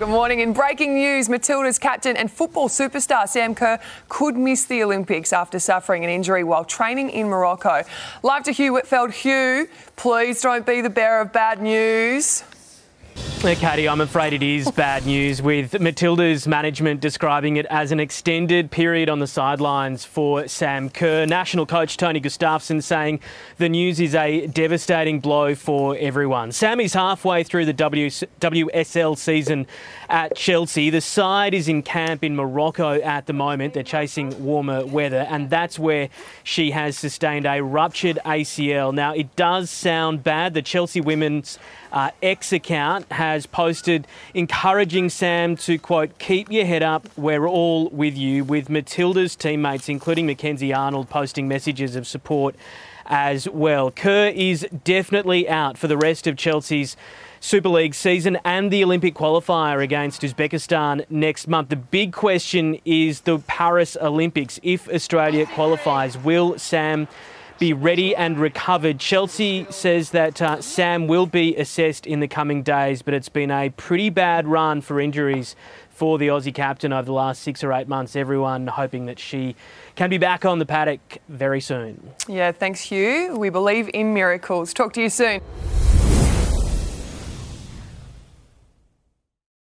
Good morning. In breaking news, Matildas captain and football superstar Sam Kerr could miss the Olympics after suffering an injury while training in Morocco. Live to Hugh Whitfield. Hugh, please don't be the bearer of bad news. Katie, I'm afraid it is bad news, with Matildas management describing it as an extended period on the sidelines for Sam Kerr. National coach Tony Gustavsson saying the news is a devastating blow for everyone. Sam is halfway through the WSL season at Chelsea. The side is in camp in Morocco at the moment. They're chasing warmer weather, and that's where she has sustained a ruptured ACL. Now, it does sound bad. The Chelsea women's uh, X account has posted encouraging Sam to, quote, keep your head up, we're all with you, with Matildas teammates, including Mackenzie Arnold, posting messages of support as well. Kerr is definitely out for the rest of Chelsea's Super League season and the Olympic qualifier against Uzbekistan next month. The big question is the Paris Olympics. If Australia qualifies, will Sam be ready and recovered. Chelsea says that uh, Sam will be assessed in the coming days, but it's been a pretty bad run for injuries for the Aussie captain over the last six or eight months. Everyone hoping that she can be back on the paddock very soon. Yeah, thanks, Hugh. We believe in miracles. Talk to you soon.